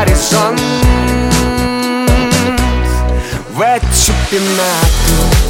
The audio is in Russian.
горизонт. В эти пенаты